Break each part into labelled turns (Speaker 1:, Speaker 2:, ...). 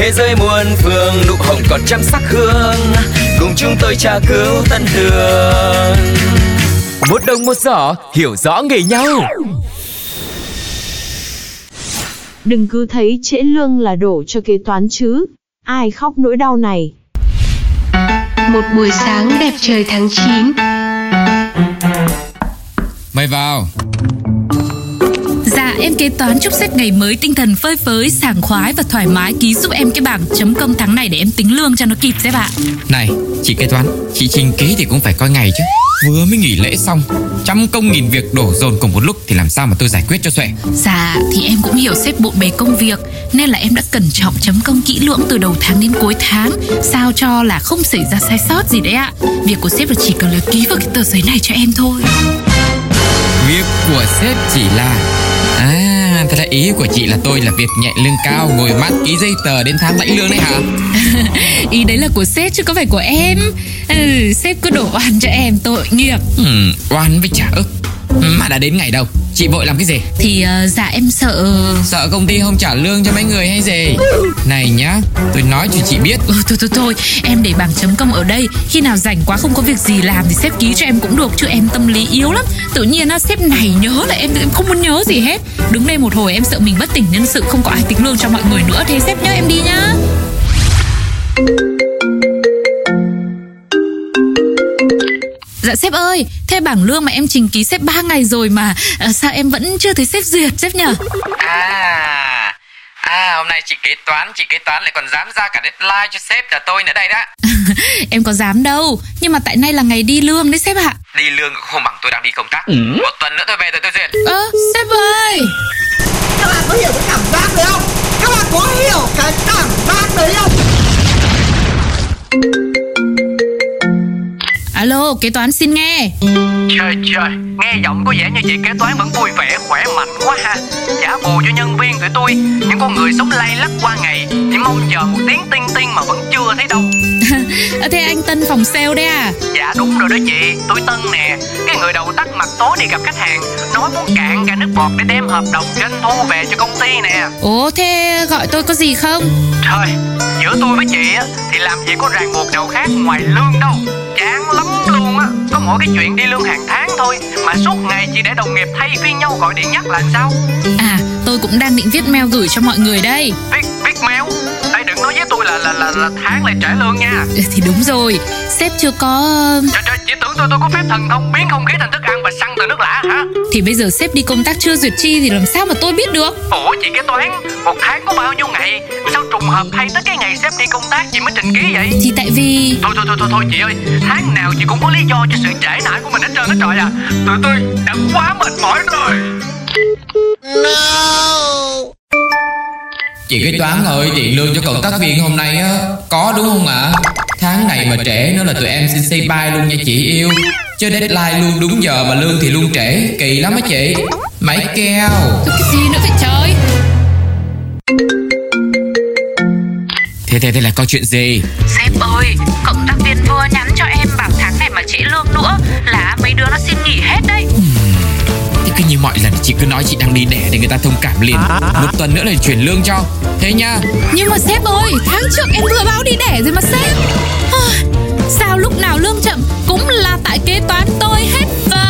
Speaker 1: Thế giới muôn phương nụ hồng còn trăm sắc hương. Cùng chúng tôi tra cứu tân đường Một đồng một giỏ hiểu rõ nghề nhau.
Speaker 2: Đừng cứ thấy trễ lương là đổ cho kế toán chứ. Ai khóc nỗi đau này.
Speaker 3: Một buổi sáng đẹp trời tháng 9
Speaker 4: Mời vào
Speaker 5: Dạ em kế toán chúc sếp ngày mới tinh thần phơi phới, sảng khoái và thoải mái. Ký giúp em cái bảng chấm công tháng này để em tính lương cho nó kịp sếp ạ.
Speaker 4: Này chị kế toán Chị trình ký thì cũng phải coi ngày chứ. Vừa mới nghỉ lễ xong Trăm công nghìn việc đổ dồn cùng một lúc Thì làm sao mà tôi giải quyết cho xuể?
Speaker 5: Dạ thì em cũng hiểu sếp bộn bề công việc Nên là em đã cẩn trọng chấm công kỹ lưỡng từ đầu tháng đến cuối tháng Sao cho là không xảy ra sai sót gì đấy ạ. Việc của sếp là chỉ cần là ký vào cái tờ giấy này cho em thôi.
Speaker 4: Việc của sếp chỉ là À thế là ý của chị là tôi là việc nhẹ lương cao Ngồi mắt ký giấy tờ đến tháng lãnh lương đấy hả?
Speaker 5: Ý đấy là của sếp chứ có phải của em. Ừ, Sếp cứ đổ oan cho em tội nghiệp.
Speaker 4: Ừ, Oan với trả ức. Mà đã đến ngày đâu Chị vội làm cái gì?
Speaker 5: Thì uh, dạ em sợ
Speaker 4: Sợ công ty không trả lương cho mấy người hay gì? Này nhá Tôi nói cho chị biết.
Speaker 5: Ừ, Thôi thôi thôi Em để bảng chấm công ở đây. Khi nào rảnh quá không có việc gì làm Thì sếp ký cho em cũng được Chứ em tâm lý yếu lắm. Tự nhiên á, sếp này nhớ là em, em không muốn nhớ gì hết. Đứng đây một hồi em sợ mình bất tỉnh nhân sự Không có ai tính lương cho mọi người nữa Thế sếp nhớ em đi nhá Dạ sếp ơi, thế bảng lương mà em trình ký sếp 3 ngày rồi mà à, sao em vẫn chưa thấy sếp duyệt sếp nhở?
Speaker 4: À À hôm nay chị kế toán Chị kế toán lại còn dám ra cả deadline cho sếp là tôi nữa đây đó
Speaker 5: em có dám đâu, nhưng mà tại nay là ngày đi lương đấy sếp ạ.
Speaker 4: Đi lương cũng không bằng tôi đang đi công tác Một tuần nữa tôi về rồi tôi duyệt
Speaker 5: Ơ, sếp ơi. Alo, kế toán xin nghe.
Speaker 6: Trời trời, nghe giọng có vẻ như chị kế toán vẫn vui vẻ, khỏe mạnh quá ha Trả bù cho nhân viên tụi tôi Những con người sống lay lắc qua ngày Chỉ mong chờ một tiếng tinh tinh mà vẫn chưa thấy đâu
Speaker 5: thế anh Tân phòng sale đấy à?
Speaker 6: Dạ đúng rồi đó chị, tôi Tân nè Cái người đầu tắt mặt tối đi gặp khách hàng Nói muốn cạn cả nước bọt để đem hợp đồng doanh thu về cho công ty nè
Speaker 5: Ồ, thế gọi tôi có gì không?
Speaker 6: Trời, giữa tôi với chị á Thì làm gì có ràng buộc nào khác ngoài lương đâu mỗi cái chuyện đi lương hàng tháng thôi Mà suốt ngày chỉ để đồng nghiệp thay phiên nhau gọi điện nhắc là sao
Speaker 5: À, tôi cũng đang định viết mail gửi cho mọi người đây.
Speaker 6: Viết, mail Ê đừng nói với tôi là là là, là tháng lại trả lương nha.
Speaker 5: Thì đúng rồi, sếp chưa có...
Speaker 6: Trời trời, chị tưởng tôi tôi có phép thần thông biến không khí thành thức ăn và xăng từ nước lã hả?
Speaker 5: Thì bây giờ sếp đi công tác chưa duyệt chi thì làm sao mà tôi biết được?
Speaker 6: Ủa chị kế toán Một tháng có bao nhiêu ngày? Sao trùng hợp thay tới cái ngày sếp đi công tác chị mới trình ký vậy?
Speaker 5: Thì tại vì...
Speaker 6: Thôi thôi thôi thôi, thôi chị ơi. Tháng nào chị cũng có lý do cho sự trễ nải của mình hết trơn hết trọi à. Tụi tôi đã quá mệt mỏi rồi
Speaker 4: Chị kế toán ơi tiền lương cho cộng tác viên hôm nay á. Có đúng không ạ? Tháng này mà trễ nữa là tụi em xin say bye luôn nha chị yêu. Chứ deadline luôn đúng giờ mà lương thì luôn trễ. Kỳ lắm á chị. Máy keo.
Speaker 5: Thôi cái gì nữa vậy trời?
Speaker 4: Thế thế thế là có chuyện gì?
Speaker 5: Sếp ơi, cộng tác viên vừa nhắn cho em bảo tháng này mà trễ lương nữa. Là mấy đứa nó xin nghỉ hết đấy.
Speaker 4: Thế cứ như mọi lần chị cứ nói chị đang đi đẻ để người ta thông cảm liền. Một tuần nữa là chuyển lương cho Thế nha
Speaker 5: Nhưng mà sếp ơi, tháng trước em vừa báo đi đẻ rồi mà sếp. À, Sao lúc nào lương chậm cũng là tại kế toán tôi hết vậy?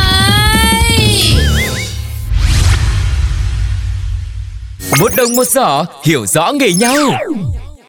Speaker 1: Một đồng một giỏ hiểu rõ nghề nhau